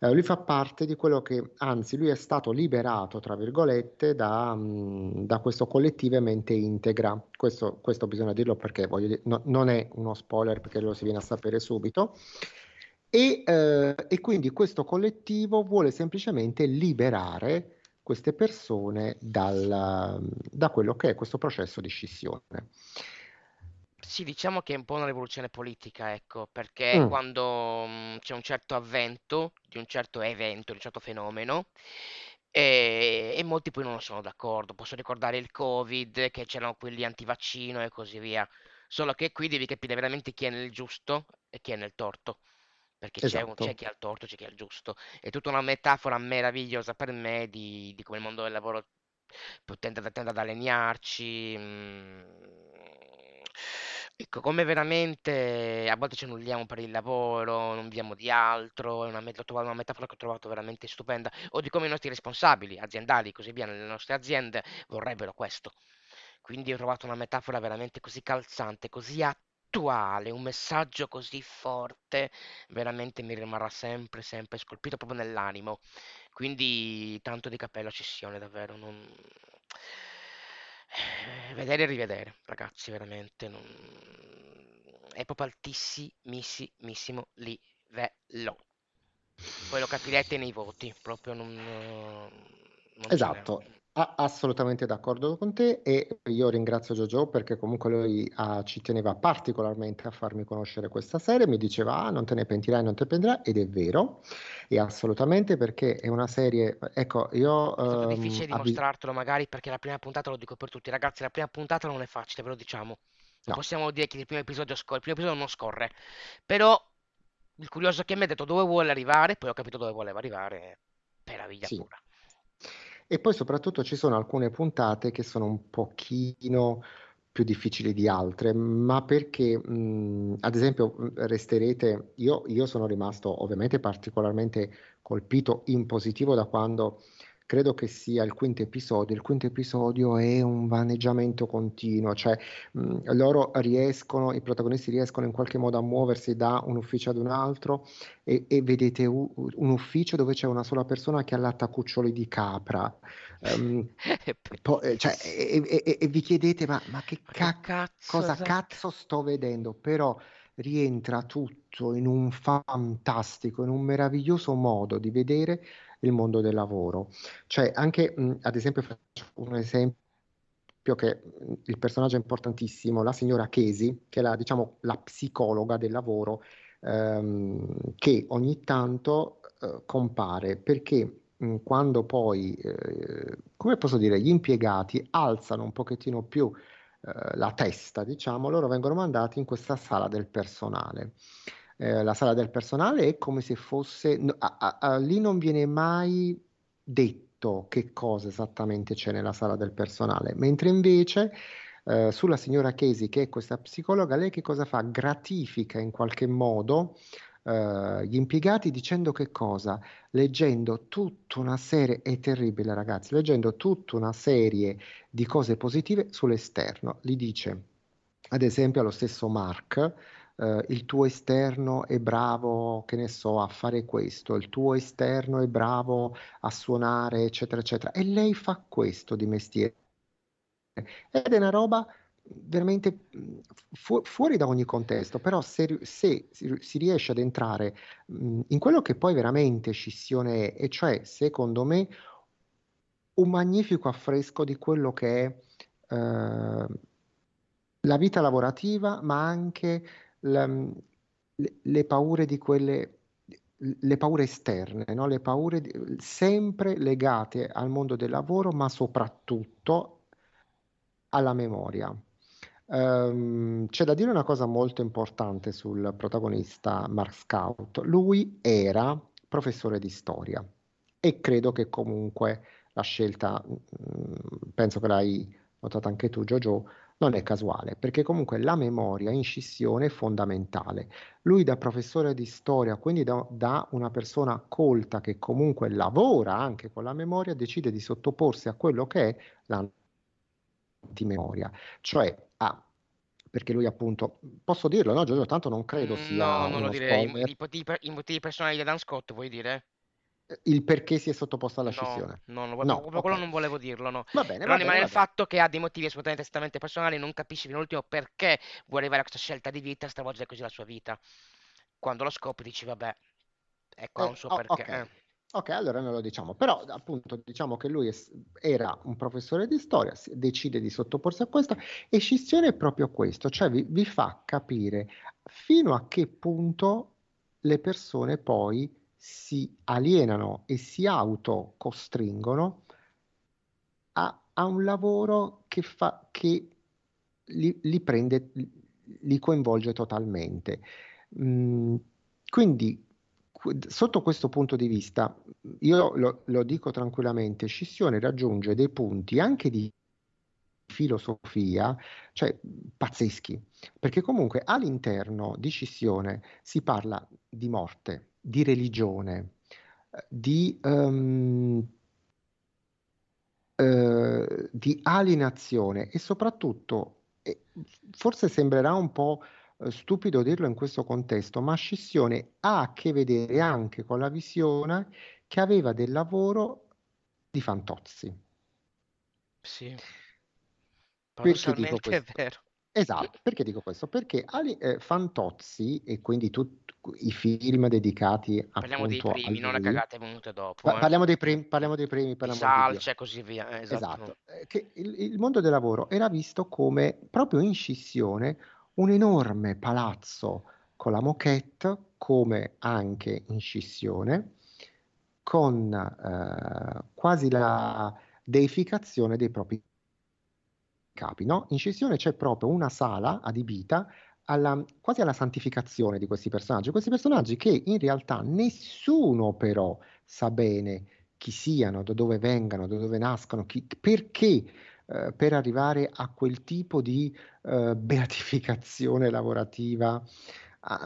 B: Uh, lui fa parte di quello che, anzi, lui è stato liberato, tra virgolette, da, mh, da questo collettivo mente integra. Questo, questo, bisogna dirlo perché dire, no, non è uno spoiler perché lo si viene a sapere subito. E, uh, e quindi questo collettivo vuole semplicemente liberare queste persone dal, da quello che è questo processo di scissione.
C: Sì, diciamo che è un po' una rivoluzione politica, ecco, perché
B: Mm.
C: quando mm, c'è un certo avvento di un certo evento, di un certo fenomeno, e, e molti poi non sono d'accordo. Posso ricordare il Covid, che c'erano quelli antivaccino e così via. Solo che qui devi capire veramente chi è nel giusto e chi è nel torto. Perché c'è, un- c'è
B: Esatto.
C: chi ha il torto, c'è chi ha il giusto. È tutta una metafora meravigliosa per me di, di come il mondo del lavoro tende, tende ad allinearci. mm. Ecco, come veramente a volte ci annulliamo per il lavoro, non viviamo di altro, è una, una metafora che ho trovato veramente stupenda, o di come i nostri responsabili aziendali, così via, nelle nostre aziende vorrebbero questo. Quindi ho trovato una metafora veramente così calzante, così attuale, un messaggio così forte, veramente mi rimarrà sempre, sempre scolpito proprio nell'animo. Quindi tanto di cappello a Scissione, davvero. Non... Eh, Vedere e rivedere, ragazzi, veramente. non- È proprio altissimissimo livello. Poi lo capirete nei voti, proprio non, non.
B: Esatto, assolutamente d'accordo con te e io ringrazio Jojo perché comunque lui ah, ci teneva particolarmente a farmi conoscere questa serie, mi diceva ah, non te ne pentirai, non te ne pentirai ed è vero, e assolutamente perché è una serie, ecco io
C: È stato
B: ehm,
C: difficile dimostrartelo magari perché la prima puntata, lo dico per tutti, ragazzi, la prima puntata non è facile, ve lo diciamo. Non
B: no,
C: possiamo dire che il primo episodio scorre, il primo episodio non scorre. Però il curioso che mi ha detto dove vuole arrivare, poi ho capito dove voleva arrivare, meraviglia
B: sì.
C: pura.
B: E poi soprattutto ci sono alcune puntate che sono un pochino più difficili di altre, ma perché, mh, ad esempio, mh, resterete, io, io sono rimasto ovviamente particolarmente colpito in positivo da quando credo che sia il quinto episodio. Il quinto episodio è un vaneggiamento continuo, cioè mh, loro riescono, i protagonisti riescono in qualche modo a muoversi da un ufficio ad un altro e, e vedete u- un ufficio dove c'è una sola persona che allatta cuccioli di capra.
C: Poi-
B: po- eh, cioè, e, e- e- vi chiedete, ma, ma che
C: Ma che
B: ca-
C: cazzo,
B: cosa
C: esatto.
B: cazzo sto vedendo? Però rientra tutto in un fantastico, in un meraviglioso modo di vedere il mondo del lavoro. Cioè, anche, mh, ad esempio, faccio un esempio che il personaggio è importantissimo, la signora Casey, che è la, diciamo, la psicologa del lavoro, ehm, che ogni tanto eh, compare perché mh, quando poi, eh, come posso dire, gli impiegati alzano un pochettino più eh, la testa, diciamo, loro vengono mandati in questa sala del personale. Eh, la sala del personale è come se fosse, no, a- a- a- lì non viene mai detto che cosa esattamente c'è nella sala del personale, mentre invece eh, sulla signora Casey, che è questa psicologa, lei che cosa fa? Gratifica in qualche modo eh, gli impiegati dicendo che cosa? Leggendo tutta una serie, è terribile ragazzi, leggendo tutta una serie di cose positive sull'esterno. Gli dice, ad esempio, allo stesso Mark, eh, il tuo esterno è bravo, che ne so, a fare questo, il tuo esterno è bravo a suonare, eccetera, eccetera. E lei fa questo di mestiere. Ed è una roba veramente mh, fu- fuori da ogni contesto, però se, se si riesce ad entrare mh, in quello che poi veramente scissione è, e cioè, secondo me, un magnifico affresco di quello che è eh, la vita lavorativa, ma anche le, le paure di quelle, le paure esterne, no? Le paure di- sempre legate al mondo del lavoro, ma soprattutto alla memoria. Ehm, c'è da dire una cosa molto importante sul protagonista Mark Scout. Lui era professore di storia e credo che comunque la scelta, mm, penso che l'hai notata anche tu, Jojo, non è casuale, perché comunque la memoria in scissione è fondamentale. Lui da professore di storia, quindi da, da una persona colta che comunque lavora anche con la memoria, decide di sottoporsi a quello che è l'antimemoria, cioè a perché lui appunto, posso dirlo, no Giorgio, tanto non credo
C: Mm,
B: sia
C: No, non lo direi. I, i motivi personali di Adam Scott, vuoi dire?
B: Il perché si è sottoposto alla scissione.
C: no, no,
B: No,
C: proprio quello
B: ok.
C: non volevo dirlo, no.
B: Va bene,
C: Però
B: va
C: rimane
B: bene,
C: il
B: va bene.
C: fatto che ha dei motivi assolutamente estremamente personali, non capisci fino all'ultimo perché vuole arrivare a questa scelta di vita e stravolgere così la sua vita. Quando lo scopri dici, vabbè, ecco,
B: Eh,
C: un suo
B: oh,
C: perché.
B: ok,
C: eh.
B: ok, allora non lo diciamo, però appunto diciamo che lui era un professore di storia, decide di sottoporsi a questa e scissione è proprio questo, cioè vi, vi fa capire fino a che punto le persone poi si alienano e si autocostringono a, a un lavoro che fa, che li, li prende, li coinvolge totalmente. Mm, quindi, qu- sotto questo punto di vista, io lo, lo dico tranquillamente, Scissione raggiunge dei punti anche di filosofia, cioè pazzeschi, perché comunque all'interno di Scissione si parla di morte, di religione, eh, di, ehm, eh, di alienazione e soprattutto, e forse sembrerà un po' eh, stupido dirlo in questo contesto, ma scissione ha a che vedere anche con la visione che aveva del lavoro di Fantozzi.
C: Sì, paradossalmente è vero.
B: Esatto, perché dico questo? Perché Ali- eh, Fantozzi e quindi tutti i film dedicati
C: Parliamo dei
B: a
C: primi, non le
B: lui,
C: cagate venute dopo,
B: pa-
C: eh.
B: parliamo dei primi, parliamo dei
C: di
B: Dio.
C: salse e così via, eh, esatto.
B: Esatto, eh, che il, il mondo del lavoro era visto come proprio in scissione un enorme palazzo con la moquette, come anche in scissione, con eh, quasi la deificazione dei propri capi, no? In scissione c'è proprio una sala adibita alla, quasi alla santificazione di questi personaggi, questi personaggi che in realtà nessuno però sa bene chi siano, da dove vengano, da dove nascono, chi- perché eh, per arrivare a quel tipo di eh, beatificazione lavorativa,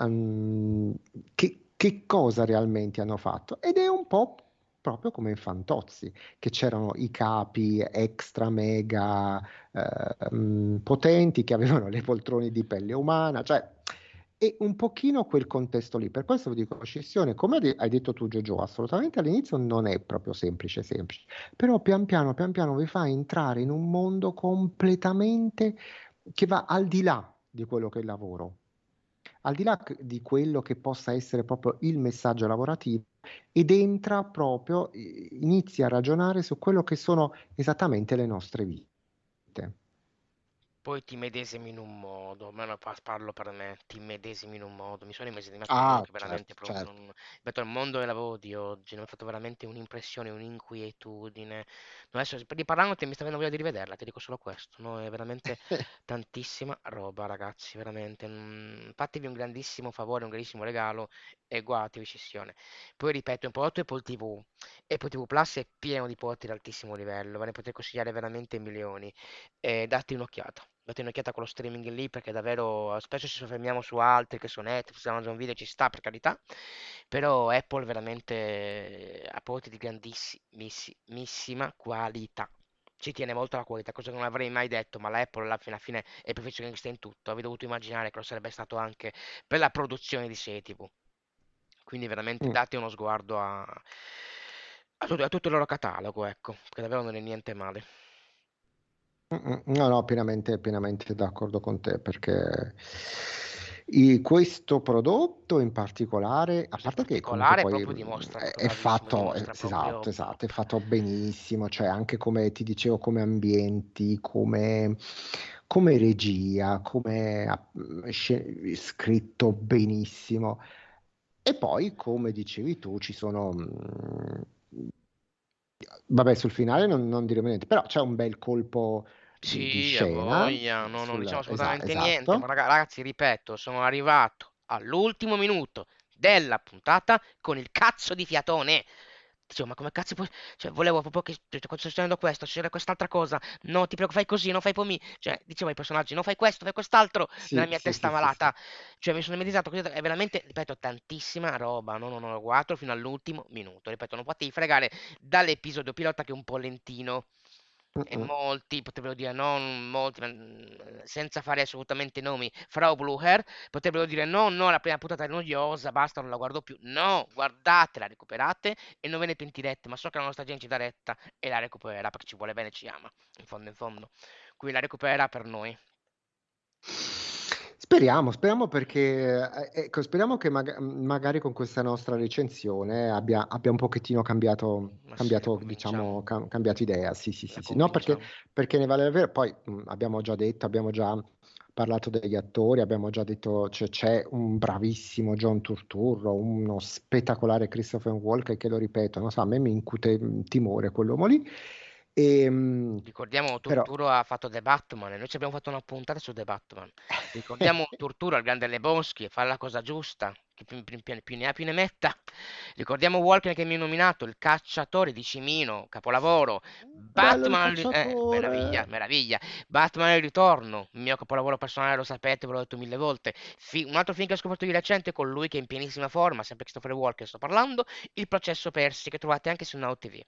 B: mm, che, che cosa realmente hanno fatto? Ed è un po' proprio come Fantozzi, che c'erano i capi extra mega eh, mm, potenti che avevano le poltrone di pelle umana, cioè è un pochino quel contesto lì. Per questo vi dico, scissione, come hai detto tu Giorgio, assolutamente all'inizio non è proprio semplice, semplice, però pian piano, pian piano vi fa entrare in un mondo completamente che va al di là di quello che è il lavoro, al di là di quello che possa essere proprio il messaggio lavorativo ed entra proprio, inizia a ragionare su quello che sono esattamente le nostre vite.
C: Poi ti medesimi in un modo, almeno pa- parlo per me, ti medesimi in un modo, mi sono immedesimato in un modo
B: Ah,
C: che veramente
B: certo,
C: proprio
B: certo.
C: non... Ripeto, il mondo del lavoro di oggi mi ha fatto veramente un'impressione, un'inquietudine. No, Adesso, per di parlandoti, mi sta venendo voglia di rivederla, ti dico solo questo, no? È veramente tantissima roba, ragazzi, veramente. mm, Fatevi un grandissimo favore, un grandissimo regalo e guardatevi Scissione. Poi ripeto, un prodotto Apple TV, Apple TV Plus è pieno di prodotti di altissimo livello, ve ne potete consigliare veramente milioni e date un'occhiata. Date un'occhiata a quello streaming lì perché davvero spesso ci soffermiamo su altri che sono Netflix, Amazon Video, ci sta per carità, però Apple veramente ha prodotti di grandissimissima qualità. Ci tiene molto alla qualità, cosa che non avrei mai detto, ma la Apple alla fine, alla fine è professionista in tutto. Avrei dovuto immaginare che lo sarebbe stato anche per la produzione di serie TV. Quindi veramente
B: Mm.
C: date uno sguardo a, a tutto, a tutto il loro catalogo, ecco, che davvero non è niente male.
B: Mm, mm, No, no, pienamente, pienamente d'accordo con te perché i- questo prodotto in particolare, a parte che
C: particolare
B: poi
C: proprio
B: mm,
C: dimostra,
B: è, è fatto,
C: dimostra
B: esatto,
C: proprio...
B: esatto, è fatto benissimo, cioè anche come ti dicevo, come ambienti, come, come regia, come sce- scritto benissimo. E poi, come dicevi tu, ci sono... Vabbè, sul finale non, non diremo niente, però c'è un bel colpo di, di
C: Sì, a
B: scena
C: voglia, no, non
B: sul...
C: diciamo assolutamente niente, ma
B: esatto.
C: raga- ragazzi, ripeto, sono arrivato all'ultimo minuto della puntata con il cazzo di fiatone. Dicevo, ma come cazzo puoi... Cioè, volevo proprio che... cioè, Sto succedendo questo, succede quest'altra cosa. No, ti prego, fai così, non fai pomi. Cioè, dicevo ai personaggi, non fai questo, fai quest'altro. Nella
B: Sì,
C: mia
B: sì,
C: testa
B: sì,
C: malata. Cioè, mi sono meditato così. È veramente, ripeto, tantissima roba. No, no, no, ho guardato fino all'ultimo minuto. Ripeto, non potevi fregare dall'episodio pilota che è un po' lentino. E molti potrebbero dire no, molti, mm, senza fare assolutamente nomi, Frau Blucher, potrebbero dire no, no, la prima puntata è noiosa, basta, non la guardo più. No, guardatela, recuperate e non ve ne pentirete, ma so che la nostra gente dà retta e la recupererà perché ci vuole bene, ci ama, in fondo in fondo. Quindi la recupererà per noi.
B: Speriamo, speriamo perché, eh, ecco, speriamo che maga- magari con questa nostra recensione abbia, abbia un pochettino cambiato,
C: sì,
B: cambiato,
C: convinciamo,
B: diciamo, cam- cambiato idea. Sì, sì, sì, sì. No, perché, perché ne vale la pena. Poi mh, abbiamo già detto, abbiamo già parlato degli attori, abbiamo già detto c'è c'è un bravissimo John Turturro, uno spettacolare Christopher Walker che lo ripeto, non so, a me mi incute mh, timore quell'uomo lì. E, mh,
C: Ricordiamo
B: però
C: Turturro ha fatto The Batman e noi ci abbiamo fatto una puntata su The Batman. Ricordiamo Turturro, il grande Lebowski, fa la cosa giusta, che più, più- più- ne ha più ne metta. Ricordiamo Walker che mi ha nominato, il cacciatore di Cimino, capolavoro. Batman, eh, meraviglia, meraviglia. Batman il ritorno, il mio capolavoro personale, lo sapete, ve l'ho detto mille volte. Fi- un altro film che ho scoperto di recente con lui che è in pienissima forma, sempre Christopher Walker sto parlando, Il processo Persi, che trovate anche su Now TV.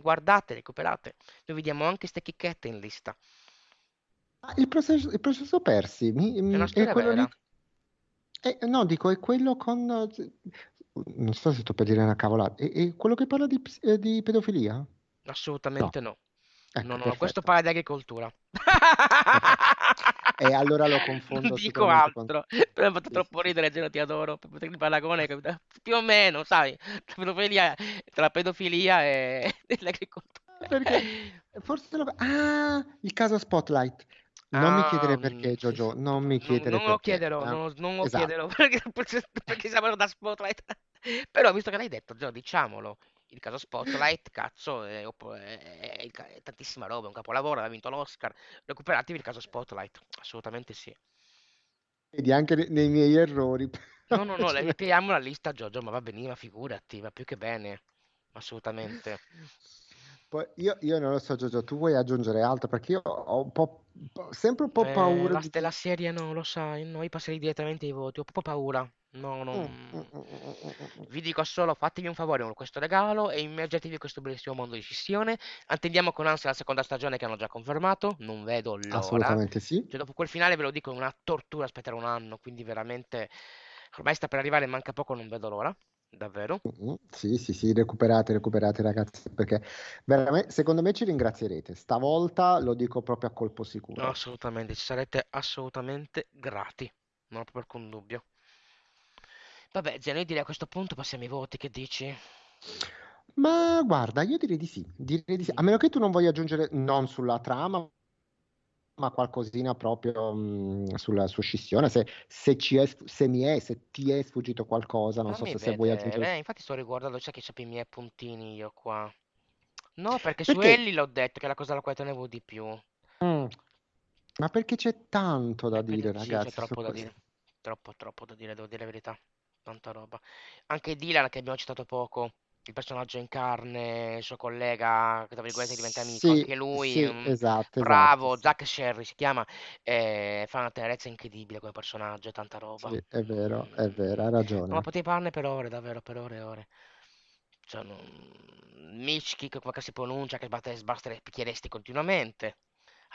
C: Guardate, recuperate. Noi vediamo anche ste chicchette in lista.
B: Ah, Il processo, il processo Persi mi-
C: È
B: mm,
C: una
B: è
C: storia
B: quello lì.
C: vera.
B: eh, no, dico, è quello con. eh, Non so se sto per dire una cavolata. È, è quello che parla di, eh, di pedofilia? No.
C: Assolutamente no.
B: Ecco,
C: No, no, no, questo parla di agricoltura.
B: E allora lo
C: Non
B: confondo
C: dico
B: sicuramente con.
C: altro, però mi ha fatto troppo ridere, Geno, ti adoro, per poter il paragone, capito? Più o meno, sai, la pedofilia, tra la pedofilia e, e l'agricoltura.
B: Perché forse lo... Ah, il caso Spotlight. Non mi
C: Ah,
B: chiedere
C: mm,
B: perché, Giorgio, non mi
C: Non,
B: chiedere
C: non lo
B: perché.
C: chiederò,
B: eh.
C: non lo, non lo
B: Esatto.
C: chiederò, perché, perché siamo da Spotlight. Però, visto che l'hai detto, Gio, diciamolo, il caso Spotlight, cazzo, è, è- è- tantissima roba, è un capolavoro, ha vinto l'Oscar. Recuperatevi il caso Spotlight, assolutamente sì.
B: Vedi anche ne- nei miei errori.
C: No, no, no, ripetiamo la lista, Giorgio, ma va benissimo, figurati, va più che bene, assolutamente.
B: Poi io, io non lo so, Giorgio, tu vuoi aggiungere altro? Perché io ho un po', po- sempre un po'
C: Eh,
B: paura
C: la,
B: di...
C: della serie no, lo sai, noi passerei direttamente ai voti, ho proprio paura. No,
B: Mm, mm, mm, mm, mm.
C: Vi dico solo, fatevi un favore con questo regalo e immergetevi in questo bellissimo mondo di scissione. Attendiamo con ansia la seconda stagione che hanno già confermato, non vedo l'ora.
B: Assolutamente sì.
C: Cioè, dopo quel finale ve lo dico, è una tortura aspettare un anno, quindi veramente ormai sta per arrivare, manca poco, non vedo l'ora, davvero.
B: Sì, sì, sì, recuperate, recuperate ragazzi, perché veramente, secondo me ci ringrazierete. Stavolta lo dico proprio a colpo
C: No,
B: sicuro.
C: assolutamente, ci sarete assolutamente grati, non ho proprio alcun dubbio. Vabbè, Zeno, io direi a questo punto passiamo ai voti, che dici?
B: Ma guarda, io direi di sì, direi di sì. A meno che tu non voglia aggiungere, non sulla trama, ma qualcosina proprio mm, sulla sua scissione, se, se ci è, se mi è, se ti è sfuggito qualcosa, non so
C: Fammi
B: se, se vuoi aggiungere.
C: eh, infatti sto riguardando, sai che c'ho i miei puntini io qua. No, perché su
B: Perché?
C: Ellie l'ho detto che è la cosa alla quale tenevo di più.
B: Mm, ma perché c'è tanto da
C: E quindi
B: dire,
C: sì, c'è
B: ragazzi, su
C: troppo da
B: questo.
C: dire. Troppo, troppo da dire, devo dire la verità. Tanta roba. Anche Dylan, che abbiamo citato poco, il personaggio in carne, il suo collega, che tra virgolette diventa amico,
B: Sì,
C: anche lui,
B: sì,
C: mm,
B: esatto,
C: bravo,
B: esatto, sì.
C: Zack Sherry si chiama, eh, fa una tenerezza incredibile come personaggio, tanta roba.
B: Sì, è vero, è vero, hai
C: Mm, No, ma
B: ragione.
C: potevi parlarne per ore, davvero, per ore e ore. Cioè, non... Mitchkick, come si pronuncia, che sbatte, sbatte picchieresti continuamente.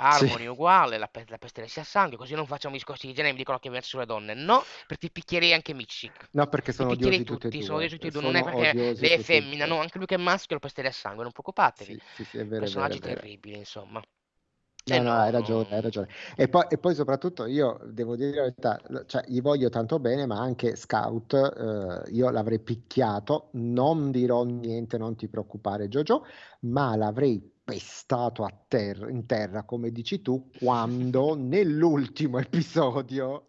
B: Sì.
C: Harmony uguale, la, pe- la peste sia a sangue, così non facciamo discorsi di genere e mi dicono che verso le donne. No, perché ti picchierei anche Mitchkick.
B: No, perché sono odiosi tutti
C: tutti, sono odiosi tutti e due. Non è perché lei è femmina, no, anche lui che è maschio lo pesterei a sangue, non preoccupatevi.
B: Sì, sì, sì, è vero, è vero, è
C: Personaggi
B: vero.
C: terribili, insomma.
B: No,
C: Eh
B: no,
C: no,
B: hai ragione, hai ragione. E poi, e poi soprattutto io devo dire la verità, cioè, gli voglio tanto bene, ma anche Scout, eh, io l'avrei picchiato, non dirò niente, non ti preoccupare Jojo, ma l'avrei pestato a terra, in terra, come dici tu, quando nell'ultimo episodio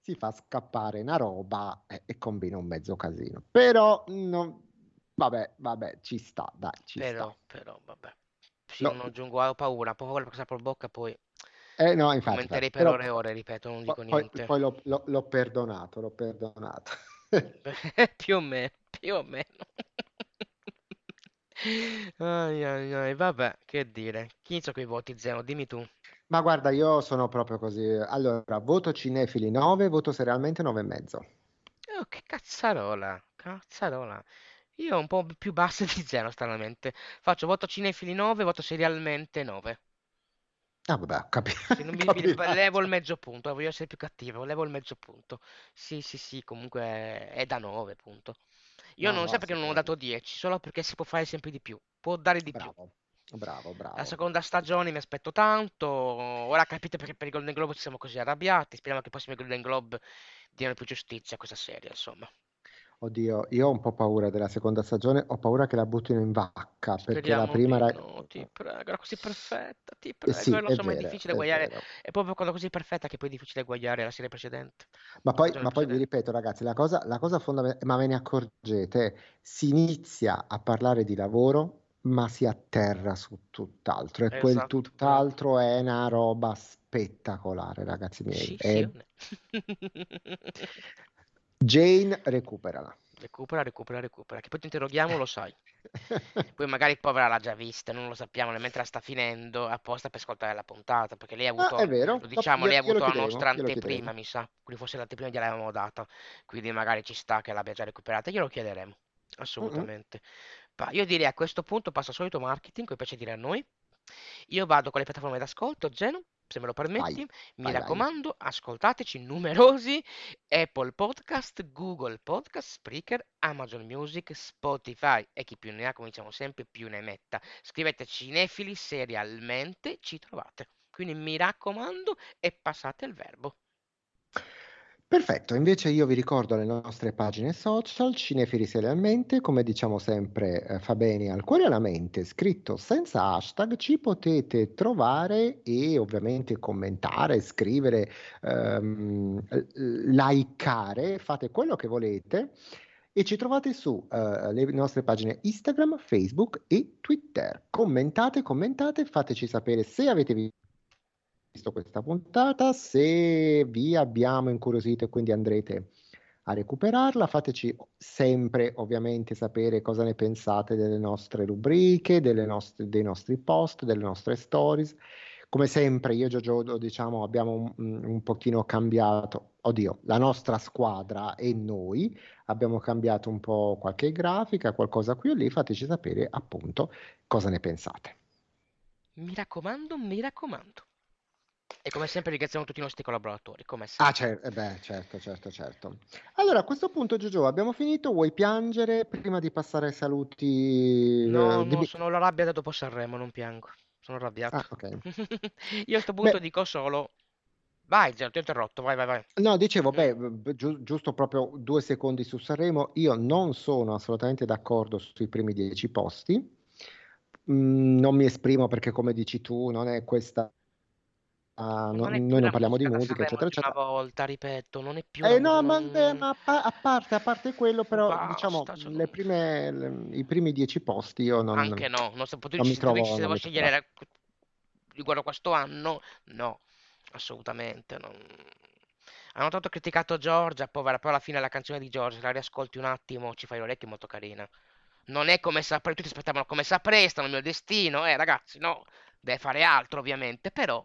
B: si fa scappare una roba e, e combina un mezzo casino. Però, non- vabbè, vabbè, ci sta, dai, ci
C: Però,
B: sta.
C: però, vabbè. Sì,
B: No.
C: non aggiungo, ho paura, ho paura perché per bocca poi
B: Eh, no, infatti,
C: commenterei per
B: però
C: ore e ore, ripeto, non dico
B: poi-
C: niente.
B: poi l'ho, l'ho- l'ho perdonato, l'ho perdonato.
C: Più o meno, più o meno. Ai ai ai, vabbè, che dire. Chi inizia con i voti, Zeno? Dimmi tu.
B: Ma guarda, io sono proprio così. Allora, voto cinefili 9, voto serialmente 9 e mezzo.
C: Oh, che cazzarola, cazzarola. Io ho un po' più basso di Zeno, stranamente. Faccio voto cinefili 9, voto serialmente 9.
B: Ah, vabbè, ho capi-
C: Se non mi, mi levo il mezzo punto, eh, voglio essere più cattivo, levo il mezzo punto. Sì, sì, sì, comunque è, è da 9, punto. Io
B: No,
C: non
B: no,
C: so perché non ho dato
B: sicuramente.
C: 10, solo perché si può fare sempre di più. Può dare di più.
B: Bravo, bravo,
C: La
B: bravo.
C: seconda stagione mi aspetto tanto. Ora capite perché per i Golden Globe ci siamo così arrabbiati. Speriamo che i prossimi Golden Globe diano più giustizia a questa serie, insomma.
B: Oddio, io ho un po' paura della seconda stagione, ho paura che la buttino in vacca, perché la prima era...
C: no, ti prego, era così perfetta, ti
B: Eh
C: prego.
B: sì,
C: Io lo
B: è
C: so, ma è
B: vero,
C: difficile
B: è
C: guagliare.
B: vero.
C: È proprio quando è così perfetta che poi è difficile guagliare la serie precedente.
B: Ma poi, ma poi vi ripeto, ragazzi, la cosa, la cosa fondamentale, ma ve ne accorgete, si inizia a parlare di lavoro, ma si atterra su tutt'altro, e quel
C: Esatto, bravo.
B: tutt'altro è una roba spettacolare, ragazzi miei. È... Jane, recuperala.
C: Recupera, recupera, recupera. Che poi ti interroghiamo, lo sai. Poi magari povera l'ha già vista, non lo sappiamo, mentre la sta finendo, apposta per ascoltare la puntata, perché lei ha
B: Ah,
C: avuto,
B: vero,
C: lo
B: lo-
C: diciamo, lei ha avuto la nostra anteprima, mi sa, quindi forse l'anteprima gliel'avevamo data, quindi magari ci sta che l'abbia già recuperata, glielo chiederemo, assolutamente. Pa- io direi a questo punto passo al solito marketing, come piace dire a noi. Io vado con le piattaforme d'ascolto, Geno, se me lo permetti.
B: Vai,
C: Mi
B: vai, vai.
C: raccomando, ascoltateci numerosi Apple Podcast, Google Podcast, Spreaker, Amazon Music, Spotify e chi più ne ha, come diciamo sempre, più ne metta. Scrivete cinefili serialmente, ci trovate. Quindi mi raccomando e passate il verbo.
B: Perfetto, invece io vi ricordo le nostre pagine social, Cinefili Serialmente, come diciamo sempre eh, fa bene al cuore e alla mente, scritto senza hashtag, ci potete trovare e ovviamente commentare, scrivere, ehm, eh, likeare, fate quello che volete e ci trovate su le nostre pagine Instagram, Facebook e Twitter. Commentate, commentate, fateci sapere se avete visto visto questa puntata, se vi abbiamo incuriosito e quindi andrete a recuperarla, fateci sempre ovviamente sapere cosa ne pensate delle nostre rubriche, delle nostre, dei nostri post, delle nostre stories. Come sempre io e Giorgio diciamo abbiamo un, un pochino cambiato, oddio, la nostra squadra e noi abbiamo cambiato un po' qualche grafica, qualcosa qui o lì, fateci sapere appunto cosa ne pensate.
C: Mi raccomando, mi raccomando. E come sempre ringraziamo tutti i nostri collaboratori, come
B: Ah,
C: sempre.
B: cer- eh beh, certo, certo, certo. Allora, a questo punto, Giorgio, abbiamo finito. Vuoi piangere prima di passare ai saluti?
C: No,
B: eh,
C: no,
B: dimmi-
C: sono arrabbiato dopo Sanremo, non piango. Sono arrabbiato.
B: Ah, ok.
C: Io a sto punto
B: Beh,
C: dico solo... Vai, Zero, ti ho interrotto, vai, vai, vai.
B: no, dicevo,
C: Mm.
B: beh, giu- giusto proprio due secondi su Sanremo. Io non sono assolutamente d'accordo sui primi dieci posti. Mm, non mi esprimo perché, come dici tu, non è questa. Ah,
C: non più
B: noi non parliamo di
C: musica da
B: musica, eccetera,
C: di una
B: eccetera.
C: volta, ripeto, non è più
B: Eh no,
C: musica,
B: ma,
C: non...
B: ma a, pa- a parte, a parte quello, però diciamo
C: Basta, cioè,
B: le
C: non-
B: prime, le- i primi dieci posti io non,
C: Anche no, non so, tu
B: non
C: se
B: trovo,
C: se
B: non
C: devo scegliere la- riguardo a questo anno, no, assolutamente non... Hanno tanto criticato Giorgia, povera, però alla fine la canzone di Giorgia, la riascolti un attimo, ci fai l'orecchio, molto carina. Non è come saprei, tutti aspettavano come saprei, sta nel mio destino, eh ragazzi, no, deve fare altro ovviamente, però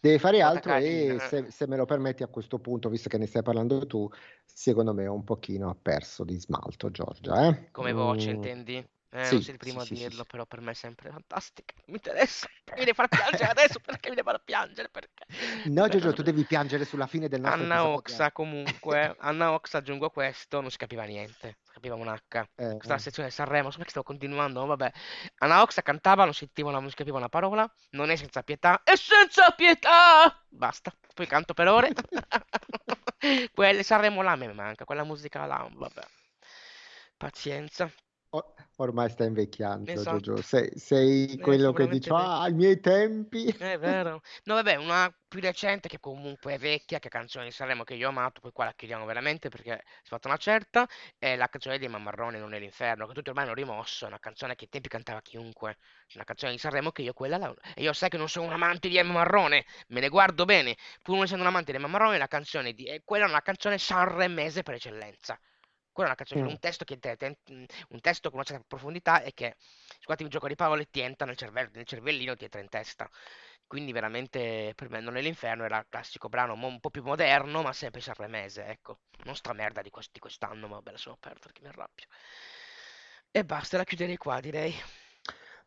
B: Deve fare altro e se, se me lo permetti a questo punto, visto che ne stai parlando tu, secondo me un pochino ha perso di smalto Giorgia, eh?
C: Come voce,
B: Mm,
C: intendi? Eh, non
B: sì,
C: sei il primo
B: sì,
C: a dirlo,
B: sì.
C: però per me è sempre fantastica. Non mi interessa. Mi devi far piangere adesso? Perché mi devi far piangere? Perché?
B: No, Giorgio, tu
C: non-
B: devi piangere sulla fine del nostro
C: Anna. Oxa comunque, Anna Oxa aggiungo questo, non si capiva niente. Capiva un H.
B: Eh,
C: Questa la sezione di Sanremo, so che stavo continuando, vabbè. Anna Oxa cantava, non sentivo, la- non si capiva una parola, non è senza pietà, è senza pietà! Basta, poi canto per ore. Quelle Sanremo là mi manca, quella musica là, vabbè. Pazienza.
B: Ormai stai invecchiando,
C: Esatto.
B: Giorgio. Sei, sei
C: Eh,
B: quello che dice, ah, ai miei tempi.
C: È vero. No, vabbè, una più recente che comunque è vecchia, che è canzone di Sanremo che io ho amato, poi qua la chiudiamo veramente perché si è fatta una certa, è la canzone di Mammarrone, Non è l'inferno, che tutti ormai hanno rimosso, è una canzone che ai tempi cantava chiunque, una canzone di Sanremo che io quella la... E io sai che non sono un amante di Emma Marrone, me ne guardo bene, pur non essendo un amante di Emma Marrone, la canzone di... e quella è una canzone sanremese per eccellenza. Quella è una canzone,
B: Mm.
C: un testo, che un testo con una certa profondità e che, scusatemi il gioco di parole, ti entra nel cervello, nel cervellino, ti entra in testa. Quindi veramente per me Non è l'inferno era il classico brano un po' più moderno, ma sempre sanremese, ecco. Non sta merda di, quest- di quest'anno, ma vabbè, lasciamo perdere che mi arrabbio. E basta, la chiuderei qua, direi.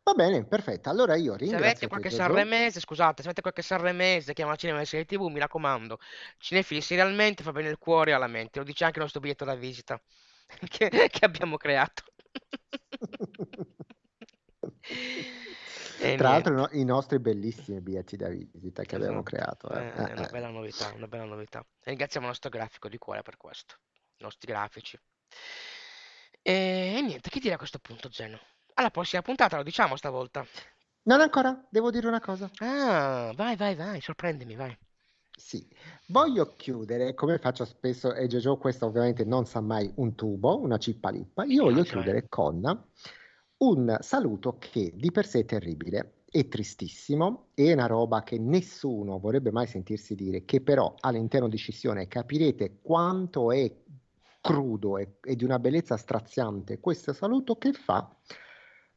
B: Va bene, perfetto. Allora io
C: Se
B: ringrazio
C: avete
B: te,
C: qualche sanremese, scusate, se avete qualche sanremese che ama cinema e serie TV, mi raccomando, cinefili serialmente, fa bene il cuore e alla mente. Lo dice anche il nostro biglietto da visita che, che abbiamo creato. E
B: Tra l'altro
C: niente.
B: no- i nostri bellissimi biglietti da visita che abbiamo
C: Esatto,
B: creato. eh.
C: eh, è una
B: Eh,
C: bella novità, una bella novità. E ringraziamo il nostro grafico di cuore per questo, i nostri grafici. E, e niente, che dire a questo punto, Zeno? Alla prossima puntata, lo diciamo stavolta.
B: Non ancora, devo dire una cosa.
C: Ah, vai, vai, vai, sorprendimi, vai.
B: Sì, voglio chiudere, come faccio spesso, e Jojo questo ovviamente non sa mai un tubo, una cippa lippa, io voglio chiudere con un saluto che di per sé è terribile, è tristissimo, è una roba che nessuno vorrebbe mai sentirsi dire, che però all'interno di Scissione capirete quanto è crudo e, e di una bellezza straziante questo saluto che fa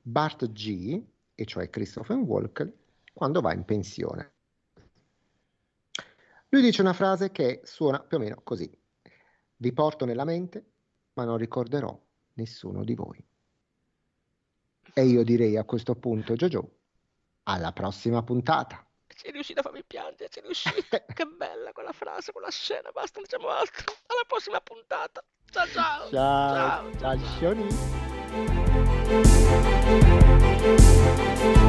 B: Bart G, e cioè Christopher Walken, quando va in pensione. Lui dice una frase che suona più o meno così. Vi porto nella mente, ma non ricorderò nessuno di voi. E io direi a questo punto, Jojo, alla prossima puntata.
C: Sei riuscita a farmi piangere, sei riuscita. Che bella quella frase, quella scena, basta, non diciamo altro. Alla prossima puntata. Ciao ciao.
B: Ciao,
C: Ciao,
B: ciao,
C: ciao.
B: Thank you.